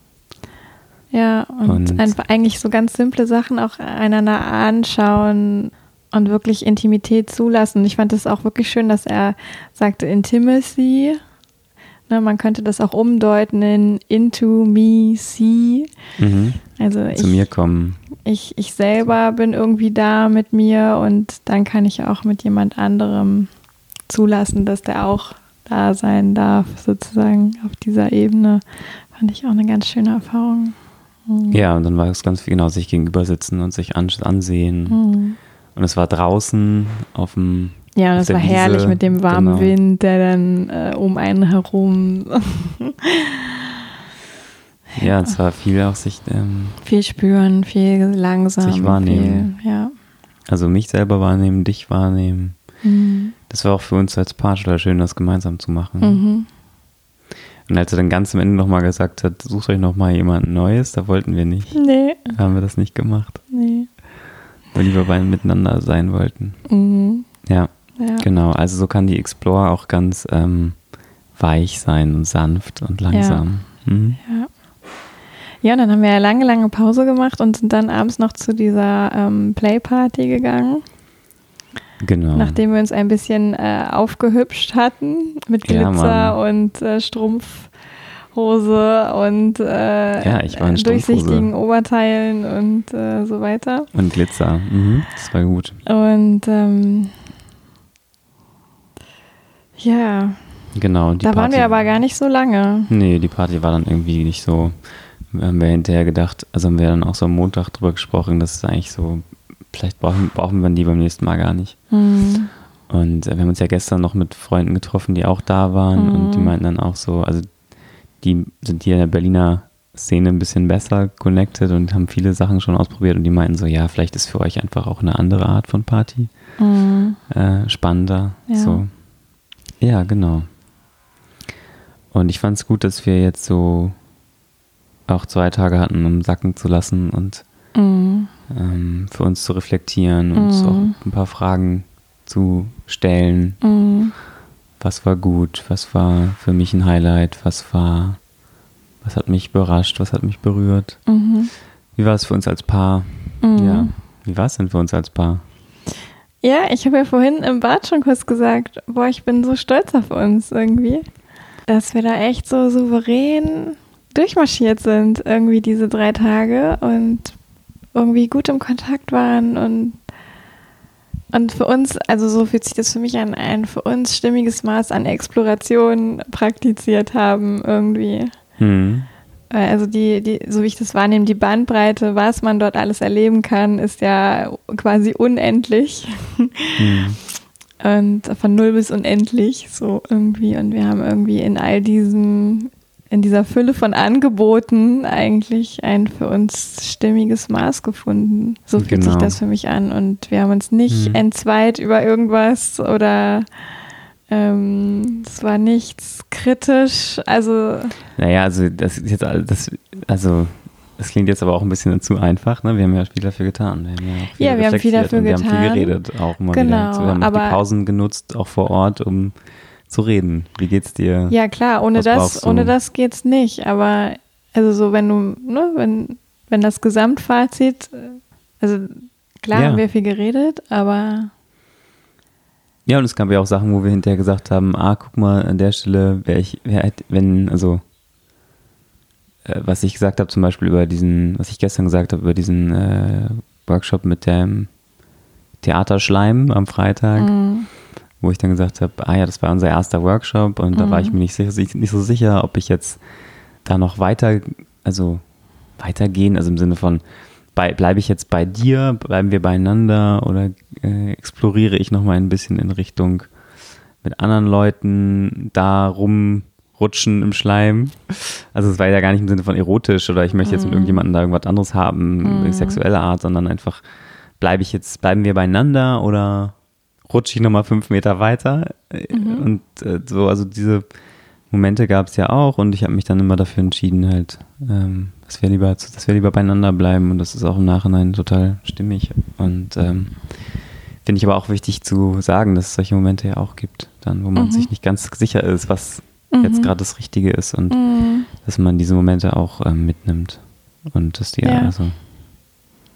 Ja, und, Und- einfach eigentlich so ganz simple Sachen auch einander anschauen und wirklich Intimität zulassen. Ich fand es auch wirklich schön, dass er sagte Intimacy. Ne, man könnte das auch umdeuten in into me see. Mhm. Also Zu ich, mir kommen. ich, ich selber bin irgendwie da mit mir und dann kann ich auch mit jemand anderem zulassen, dass der auch da sein darf, sozusagen auf dieser Ebene. Fand ich auch eine ganz schöne Erfahrung. Mhm. Ja, und dann war es ganz viel, genau, sich gegenüber sitzen und sich an, ansehen. Mhm. Und es war draußen auf dem, Ja, der war herrlich Wiese, mit dem warmen genau. Wind, der dann äh, um einen herum ja, es war viel auch sich, ähm, viel spüren, viel langsam. Sich wahrnehmen. Viel, ja. also mich selber wahrnehmen, dich wahrnehmen. Mhm. Das war auch für uns als Paar schön, das gemeinsam zu machen. Mhm. Und als er dann ganz am Ende nochmal gesagt hat, sucht euch nochmal jemand Neues, da wollten wir nicht. Nee, Da haben wir das nicht gemacht, nee. weil lieber beide miteinander sein wollten. Mhm. Ja, Ja. genau. Also so kann die Explore auch ganz ähm, weich sein und sanft und langsam. Mhm. Ja. Ja, dann haben wir ja lange, lange Pause gemacht und sind dann abends noch zu dieser ähm, Playparty gegangen, Genau. nachdem wir uns ein bisschen äh, aufgehübscht hatten mit Ja, Glitzer Mann. und äh, Strumpfhose und äh, Ja, durchsichtigen. Oberteilen und äh, so weiter. und Glitzer. Mhm. Das war gut. Und ähm, ja, Genau. da waren Party, wir aber gar nicht so lange. Nee, die Party war dann irgendwie nicht so. Haben wir hinterher gedacht, also haben wir dann auch so am Montag drüber gesprochen, dass es eigentlich so, vielleicht brauchen, brauchen wir die beim nächsten Mal gar nicht. Hm. Und äh, wir haben uns ja gestern noch mit Freunden getroffen, die auch da waren Mhm. und die meinten dann auch so, also die sind hier in der Berliner Szene ein bisschen besser connected und haben viele Sachen schon ausprobiert und die meinten so, ja, vielleicht ist für euch einfach auch eine andere Art von Party Mhm. äh, spannender. Ja. So. Ja, genau. Und ich fand es gut, dass wir jetzt so auch zwei Tage hatten, um sacken zu lassen und Mhm. ähm, für uns zu reflektieren und uns Mhm. auch ein paar Fragen zu stellen. Mhm. Was war gut? Was war für mich ein Highlight? Was war, was hat mich überrascht? Was hat mich berührt? Mhm. Wie war es für uns als Paar? Mhm. Ja. Wie war es denn für uns als Paar? Ja, ich habe ja vorhin im Bad schon kurz gesagt, boah, ich bin so stolz auf uns irgendwie, dass wir da echt so souverän durchmarschiert sind, irgendwie diese drei Tage und irgendwie gut im Kontakt waren und und für uns, also so fühlt sich das für mich an, ein für uns stimmiges Maß an Exploration praktiziert haben irgendwie. Hm. Äh, Also die, die, so wie ich das wahrnehme, die Bandbreite, was man dort alles erleben kann, ist ja quasi unendlich. Hm. Und von null bis unendlich, so irgendwie. Und wir haben irgendwie in all diesem, in dieser Fülle von Angeboten eigentlich ein für uns stimmiges Maß gefunden. So fühlt sich Genau. das für mich an. Und wir haben uns nicht Hm. entzweit über irgendwas oder ähm, es war nichts kritisch. Also Naja, also das ist jetzt das, also das klingt jetzt aber auch ein bisschen zu einfach, ne? Wir haben ja viel dafür getan. Wir haben ja, auch viel Ja, wir haben viel dafür und wir haben getan. viel geredet auch mal Genau, wieder. Wir haben auch aber- die Pausen genutzt, auch vor Ort, um zu reden. Wie geht's dir? Ja, klar, ohne Was das, ohne das geht's nicht. Aber also so, wenn du, ne, wenn, wenn das Gesamtfazit, äh, also klar Ja. haben wir viel geredet, aber Ja, und es gab ja auch Sachen, wo wir hinterher gesagt haben, ah, guck mal, an der Stelle wäre ich, wär, hätt- wenn, also äh, was ich gesagt habe zum Beispiel über diesen, was ich gestern gesagt habe, über diesen äh, Workshop mit dem Theaterschleim am Freitag, mm, wo ich dann gesagt habe, ah ja, das war unser erster Workshop und da war ich mir nicht, sicher, nicht so sicher, ob ich jetzt da noch weiter, also weitergehen, also im Sinne von, bleibe ich jetzt bei dir, bleiben wir beieinander? Oder äh, exploriere ich nochmal ein bisschen in Richtung mit anderen Leuten da rumrutschen im Schleim. Also es war ja gar nicht im Sinne von erotisch oder ich möchte jetzt mit irgendjemandem da irgendwas anderes haben, sexuelle Art, sondern einfach bleibe ich jetzt, bleiben wir beieinander oder rutsche ich nochmal fünf Meter weiter? Äh, Und äh, so, also diese Momente gab es ja auch und ich habe mich dann immer dafür entschieden, halt, ähm, dass wir lieber, dass wir lieber beieinander bleiben und das ist auch im Nachhinein total stimmig. Und ähm, finde ich aber auch wichtig zu sagen, dass es solche Momente ja auch gibt, dann, wo man Mhm. sich nicht ganz sicher ist, was Mhm. jetzt gerade das Richtige ist und mm, dass man diese Momente auch ähm, mitnimmt und dass die Ja. also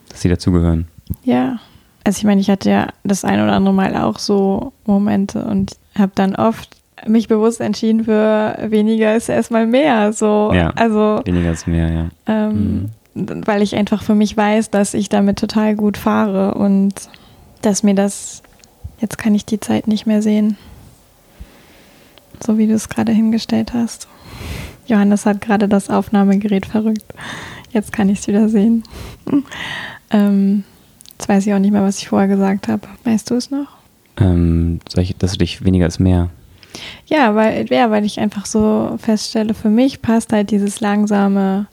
dass sie dazugehören. ja. Also ich meine, ich hatte ja das ein oder andere Mal auch so Momente und habe dann oft mich bewusst entschieden für weniger ist erstmal mehr. So, Ja. also Weniger ist mehr, ja. ähm, weil ich einfach für mich weiß, dass ich damit total gut fahre und dass mir das, jetzt kann ich die Zeit nicht mehr sehen, so wie du es gerade hingestellt hast. Johannes hat gerade das Aufnahmegerät verrückt. Jetzt kann ich es wieder sehen. ähm, jetzt weiß ich auch nicht mehr, was ich vorher gesagt habe. Weißt du es noch? Ähm, dass du dich weniger ist mehr. Ja, weil, ja, weil ich einfach so feststelle, für mich passt halt dieses langsame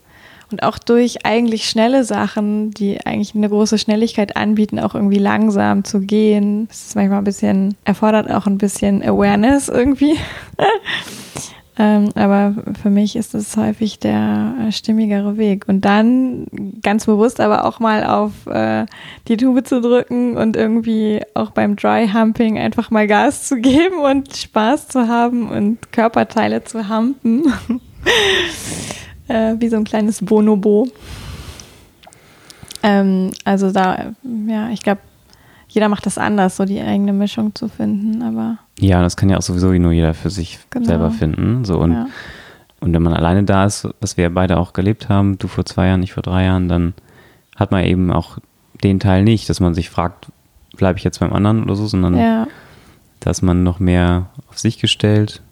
und auch durch eigentlich schnelle Sachen, die eigentlich eine große Schnelligkeit anbieten, auch irgendwie langsam zu gehen. Das ist manchmal ein bisschen, erfordert auch ein bisschen Awareness irgendwie. ähm, aber für mich ist es häufig der äh, stimmigere Weg. Und dann ganz bewusst aber auch mal auf äh, die Tube zu drücken und irgendwie auch beim Dry Humping einfach mal Gas zu geben und Spaß zu haben und Körperteile zu humpen. äh, wie so ein kleines Bonobo. Ähm, also da, ja, ich glaube, jeder macht das anders, so die eigene Mischung zu finden, aber Ja, das kann ja auch sowieso nur jeder für sich Genau. selber finden. So und, ja. und wenn man alleine da ist, was wir beide auch gelebt haben, du vor zwei Jahren, ich vor drei Jahren, dann hat man eben auch den Teil nicht, dass man sich fragt, bleibe ich jetzt beim anderen oder so, sondern ja. dass man noch mehr auf sich gestellt.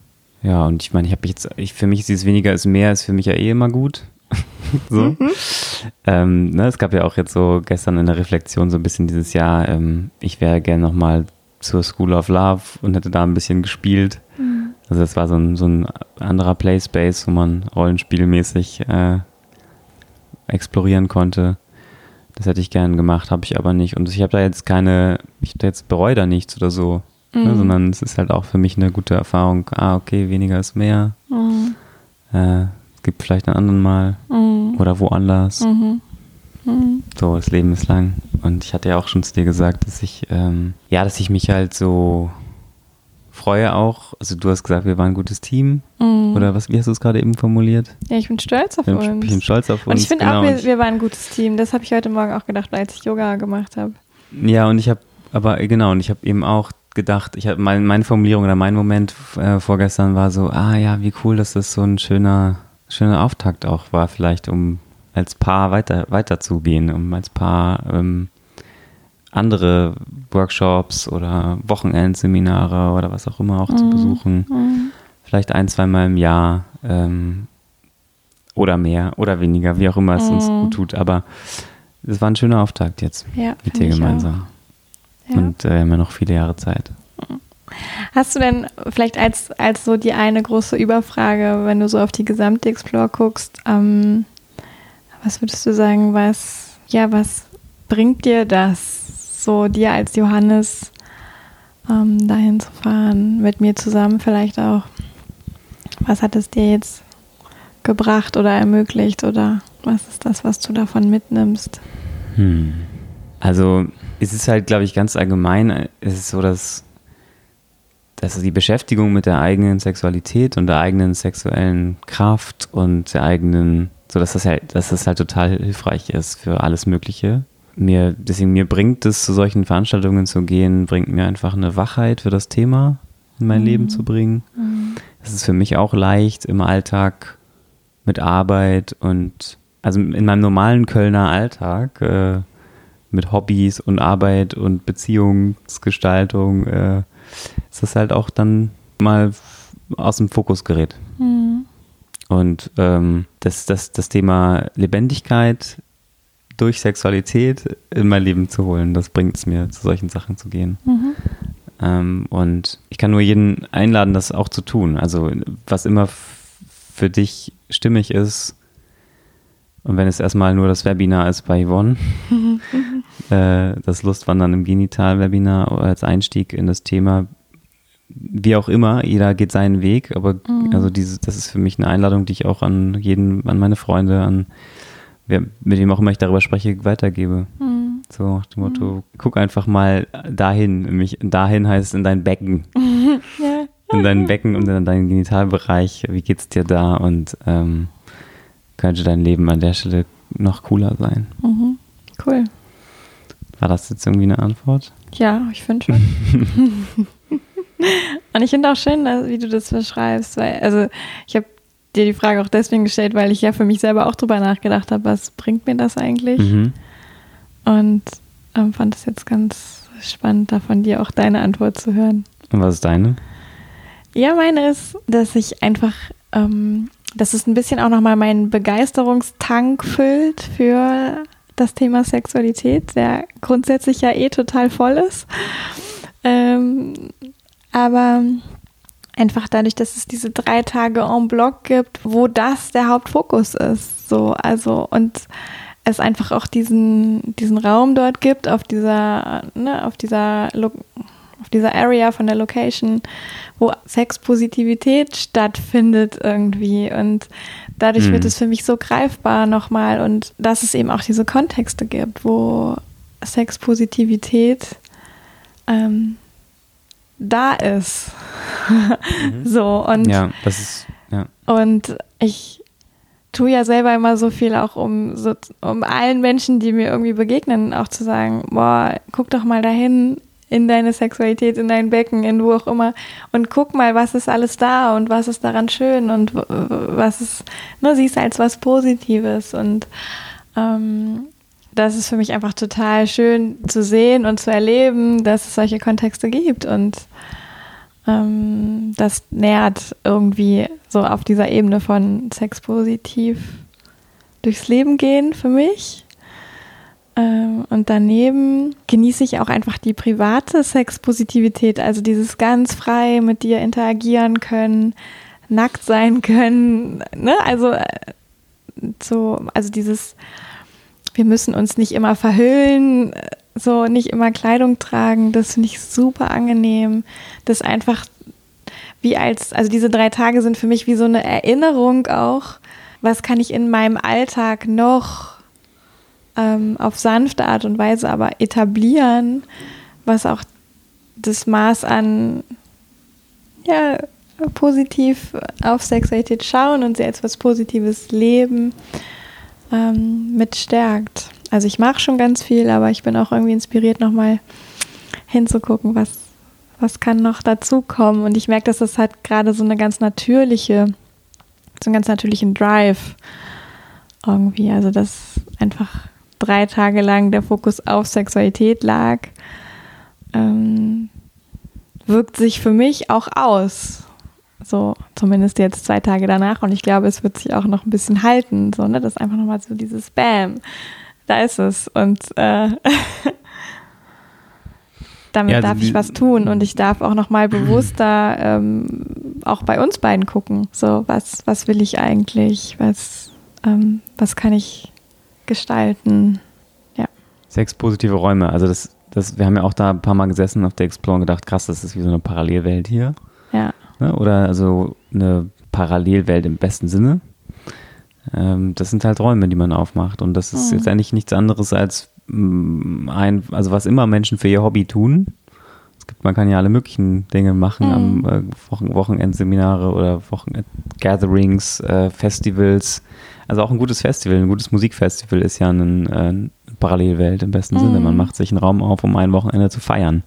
Ja, und ich meine, ich habe jetzt, ich, für mich ist dieses weniger ist mehr, ist für mich ja eh immer gut. so. ähm, ne, es gab ja auch jetzt so gestern in der Reflexion so ein bisschen dieses Jahr, ähm, ich wäre gerne nochmal zur School of Love und hätte da ein bisschen gespielt. Also das war so ein, so ein anderer Playspace, wo man rollenspielmäßig äh, explorieren konnte. Das hätte ich gern gemacht, habe ich aber nicht. Und ich habe da jetzt keine, ich da jetzt bereue da nichts oder so, ne, Mhm. sondern es ist halt auch für mich eine gute Erfahrung. Ah, okay, weniger ist mehr. Mhm. Äh, gibt vielleicht einen anderen Mal Mhm. oder woanders. Mhm. Mhm. So, das Leben ist lang. Und ich hatte ja auch schon zu dir gesagt, dass ich, ähm, ja, dass ich mich halt so freue auch. Also du hast gesagt, wir waren ein gutes Team. Mhm. Oder was, wie hast du es gerade eben formuliert? Ja, ich bin stolz auf Ich bin, uns. ich bin stolz auf uns. und ich finde genau. auch, wir, Und wir waren ein gutes Team. Das habe ich heute Morgen auch gedacht, als ich Yoga gemacht habe. Ja, und ich habe, aber äh, genau, und ich habe eben auch gedacht, ich habe mein, meine Formulierung oder mein Moment äh, vorgestern war so, ah ja, wie cool, dass das so ein schöner, schöner Auftakt auch war, vielleicht um als Paar weiter weiterzugehen, um als Paar ähm, andere Workshops oder Wochenendseminare oder was auch immer auch zu Mhm. besuchen. Mhm. Vielleicht ein, zweimal im Jahr ähm, oder mehr oder weniger, wie auch immer es uns Mhm. gut tut. Aber es war ein schöner Auftakt jetzt Ja, mit dir gemeinsam. Ja. Und äh, immer noch viele Jahre Zeit. Hast du denn vielleicht als, als so die eine große Überfrage, wenn du so auf die gesamte Explore guckst, ähm, was würdest du sagen, was, ja, was bringt dir das, so dir als Johannes ähm, dahin zu fahren, mit mir zusammen vielleicht auch? Was hat es dir jetzt gebracht oder ermöglicht oder was ist das, was du davon mitnimmst? Hm. Also es ist halt, glaube ich, ganz allgemein, äh, es ist so, dass, dass die Beschäftigung mit der eigenen Sexualität und der eigenen sexuellen Kraft und der eigenen, so dass das halt, dass das halt total hilfreich ist für alles Mögliche. Mir, deswegen mir bringt es, zu solchen Veranstaltungen zu gehen, bringt mir einfach eine Wachheit für das Thema in mein Mhm. Leben zu bringen. Mhm. Es ist für mich auch leicht im Alltag mit Arbeit und also in meinem normalen Kölner Alltag äh, mit Hobbys und Arbeit und Beziehungsgestaltung äh, ist das halt auch dann mal aus dem Fokus gerät. Mhm. Und ähm, das, das, das Thema Lebendigkeit durch Sexualität in mein Leben zu holen, das bringt es mir, zu solchen Sachen zu gehen. Mhm. Ähm, und ich kann nur jeden einladen, das auch zu tun. Also was immer für dich stimmig ist. Und wenn es erstmal nur das Webinar ist bei Yvonne, äh, das Lustwandern im Genital-Webinar als Einstieg in das Thema, wie auch immer, jeder geht seinen Weg, aber Mhm. also diese, das ist für mich eine Einladung, die ich auch an jeden, an meine Freunde, an wer, mit wem auch immer ich darüber spreche, weitergebe. Mhm. So nach dem Motto, guck einfach mal dahin. Nämlich dahin heißt in dein Becken. Ja. In dein Becken und in deinen Genitalbereich. Wie geht's dir da? Und ähm, könnte dein Leben an der Stelle noch cooler sein? Mhm. Cool. War das jetzt irgendwie eine Antwort? Ja, ich finde schon. Und ich finde auch schön, wie du das beschreibst, weil, also ich habe dir die Frage auch deswegen gestellt, weil ich ja für mich selber auch drüber nachgedacht habe, was bringt mir das eigentlich? Mhm. Und ähm, fand es jetzt ganz spannend, da von dir auch deine Antwort zu hören. Und was ist deine? Ja, meine ist, dass ich einfach, ähm, dass es ein bisschen auch nochmal meinen Begeisterungstank füllt für das Thema Sexualität, der grundsätzlich ja eh total voll ist. Ähm, aber einfach dadurch, dass es diese drei Tage en bloc gibt, wo das der Hauptfokus ist. So, also und es einfach auch diesen, diesen Raum dort gibt, auf dieser, ne, auf dieser Lo auf dieser Area von der Location, wo Sexpositivität stattfindet irgendwie. Und dadurch Mhm. wird es für mich so greifbar nochmal und dass es eben auch diese Kontexte gibt, wo Sexpositivität ähm, da ist. so, und Ja, das ist, ja. und ich tue ja selber immer so viel auch um so, um allen Menschen, die mir irgendwie begegnen, auch zu sagen, boah, guck doch mal dahin in deine Sexualität, in dein Becken, in wo auch immer und guck mal, was ist alles da und was ist daran schön und was ist, ne, siehst als was Positives und ähm, das ist für mich einfach total schön zu sehen und zu erleben, dass es solche Kontexte gibt und ähm, das nährt irgendwie so auf dieser Ebene von sexpositiv durchs Leben gehen für mich. Ähm, und daneben genieße ich auch einfach die private Sexpositivität, also dieses ganz frei mit dir interagieren können, nackt sein können. Ne? Also äh, so, also dieses, wir müssen uns nicht immer verhüllen, so nicht immer Kleidung tragen, das finde ich super angenehm. Das einfach wie als, also diese drei Tage sind für mich wie so eine Erinnerung auch, was kann ich in meinem Alltag noch ähm, auf sanfte Art und Weise aber etablieren, was auch das Maß an ja, positiv auf Sexualität schauen und sie als was Positives leben ähm, mit stärkt. Also ich mache schon ganz viel, aber ich bin auch irgendwie inspiriert, nochmal hinzugucken, was, was kann noch dazukommen. Und ich merke, dass das halt gerade so eine ganz natürliche, so einen ganz natürlichen Drive irgendwie. Also dass einfach drei Tage lang der Fokus auf Sexualität lag, ähm, wirkt sich für mich auch aus. So, zumindest jetzt zwei Tage danach. Und ich glaube, es wird sich auch noch ein bisschen halten. So, ne? Das ist einfach nochmal so dieses Bam. Da ist es. Und äh, damit ja, also darf ich was tun. Und ich darf auch nochmal bewusster ähm, auch bei uns beiden gucken. So, was, was will ich eigentlich? Was, ähm, was kann ich gestalten? Ja. Sechs positive Räume. Also das, das, wir haben ja auch da ein paar Mal gesessen auf der Explore und gedacht, krass, das ist wie so eine Parallelwelt hier. Ja. Ne? Oder also eine Parallelwelt im besten Sinne. Ähm, das sind halt Räume, die man aufmacht. Und das ist mhm. jetzt eigentlich nichts anderes als mh, mm, ein, also was immer Menschen für ihr Hobby tun. Es gibt, man kann ja alle möglichen Dinge machen mhm. am äh, Wochen, Wochenendseminare oder Wochenend-Gatherings, äh, Festivals. Also auch ein gutes Festival, ein gutes Musikfestival ist ja ein, äh, eine Parallelwelt im besten mhm. Sinne. Man macht sich einen Raum auf, um ein Wochenende zu feiern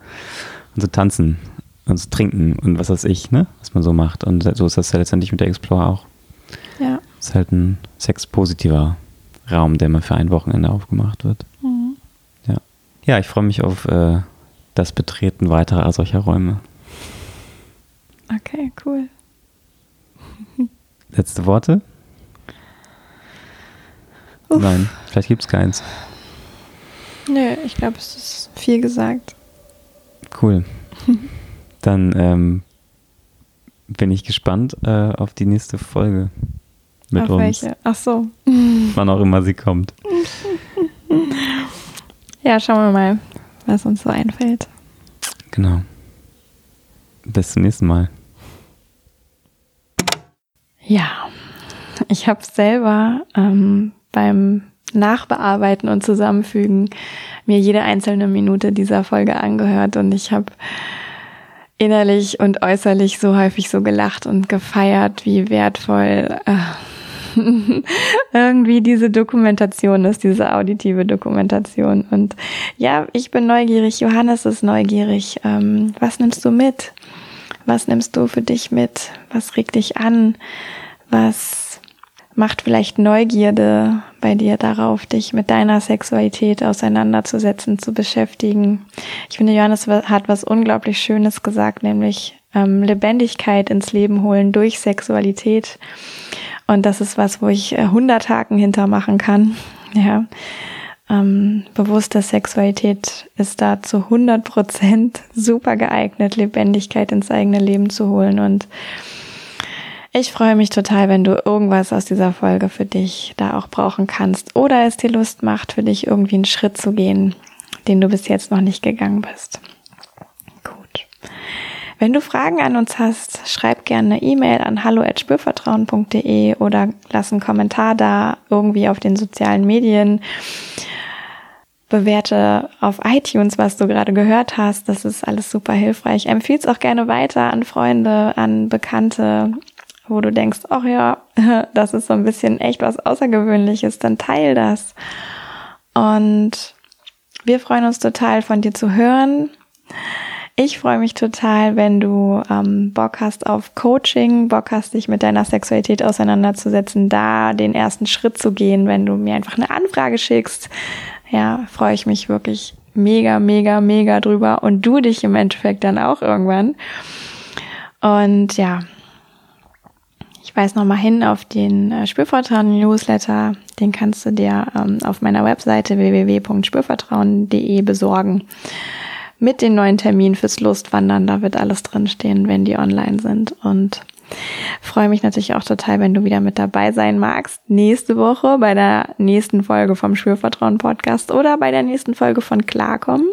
und zu tanzen und zu trinken und was weiß ich, ne? Was man so macht. Und so ist das ja letztendlich mit der Explore auch. Ja. Es ist halt ein sexpositiver Raum, der mal für ein Wochenende aufgemacht wird. Mhm. Ja. Ja, ich freue mich auf äh, das Betreten weiterer solcher Räume. Okay, cool. Letzte Worte? Uff. Nein, vielleicht gibt es keins. Nö, ich glaube, es ist viel gesagt. Cool. Dann ähm, bin ich gespannt äh, auf die nächste Folge mit auf uns. Welche? Ach so. Wann auch immer sie kommt. Ja, schauen wir mal, was uns so einfällt. Genau. Bis zum nächsten Mal. Ja, ich habe selber ähm, beim Nachbearbeiten und Zusammenfügen mir jede einzelne Minute dieser Folge angehört und ich habe innerlich und äußerlich so häufig so gelacht und gefeiert, wie wertvoll äh, irgendwie diese Dokumentation ist, diese auditive Dokumentation. Und ja, ich bin neugierig, Johannes ist neugierig. Ähm, was nimmst du mit? Was nimmst du für dich mit? Was regt dich an? Was macht vielleicht Neugierde bei dir darauf, dich mit deiner Sexualität auseinanderzusetzen, zu beschäftigen. Ich finde, Johannes hat was unglaublich Schönes gesagt, nämlich ähm, Lebendigkeit ins Leben holen durch Sexualität. Und das ist was, wo ich 100 äh, Haken hintermachen kann. Ja. Ähm, bewusste Sexualität ist da zu 100 Prozent super geeignet, Lebendigkeit ins eigene Leben zu holen und ich freue mich total, wenn du irgendwas aus dieser Folge für dich da auch brauchen kannst oder es dir Lust macht, für dich irgendwie einen Schritt zu gehen, den du bis jetzt noch nicht gegangen bist. Gut. Wenn du Fragen an uns hast, schreib gerne eine E-Mail an hallo@spürvertrauen.de oder lass einen Kommentar da irgendwie auf den sozialen Medien. Bewerte auf iTunes, was du gerade gehört hast. Das ist alles super hilfreich. Empfiehl es auch gerne weiter an Freunde, an Bekannte, wo du denkst, ach ja, das ist so ein bisschen echt was Außergewöhnliches, dann teil das. Und wir freuen uns total von dir zu hören. Ich freue mich total, wenn du ähm, Bock hast auf Coaching, Bock hast, dich mit deiner Sexualität auseinanderzusetzen, da den ersten Schritt zu gehen, wenn du mir einfach eine Anfrage schickst. Ja, freue ich mich wirklich mega, mega, mega drüber und du dich im Endeffekt dann auch irgendwann. Und ja, ich weise nochmal hin auf den äh, Spürvertrauen-Newsletter. Den kannst du dir ähm, auf meiner Webseite www.spürvertrauen.de besorgen. Mit den neuen Terminen fürs Lustwandern, da wird alles drinstehen, wenn die online sind. Und Freue mich natürlich auch total, wenn du wieder mit dabei sein magst. Nächste Woche bei der nächsten Folge vom Schwörvertrauen Podcast oder bei der nächsten Folge von Klarkommen.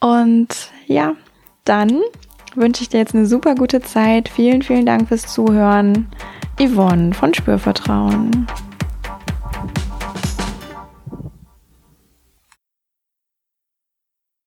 Und ja, dann wünsche ich dir jetzt eine super gute Zeit. Vielen, vielen Dank fürs Zuhören. Yvonne von Spürvertrauen.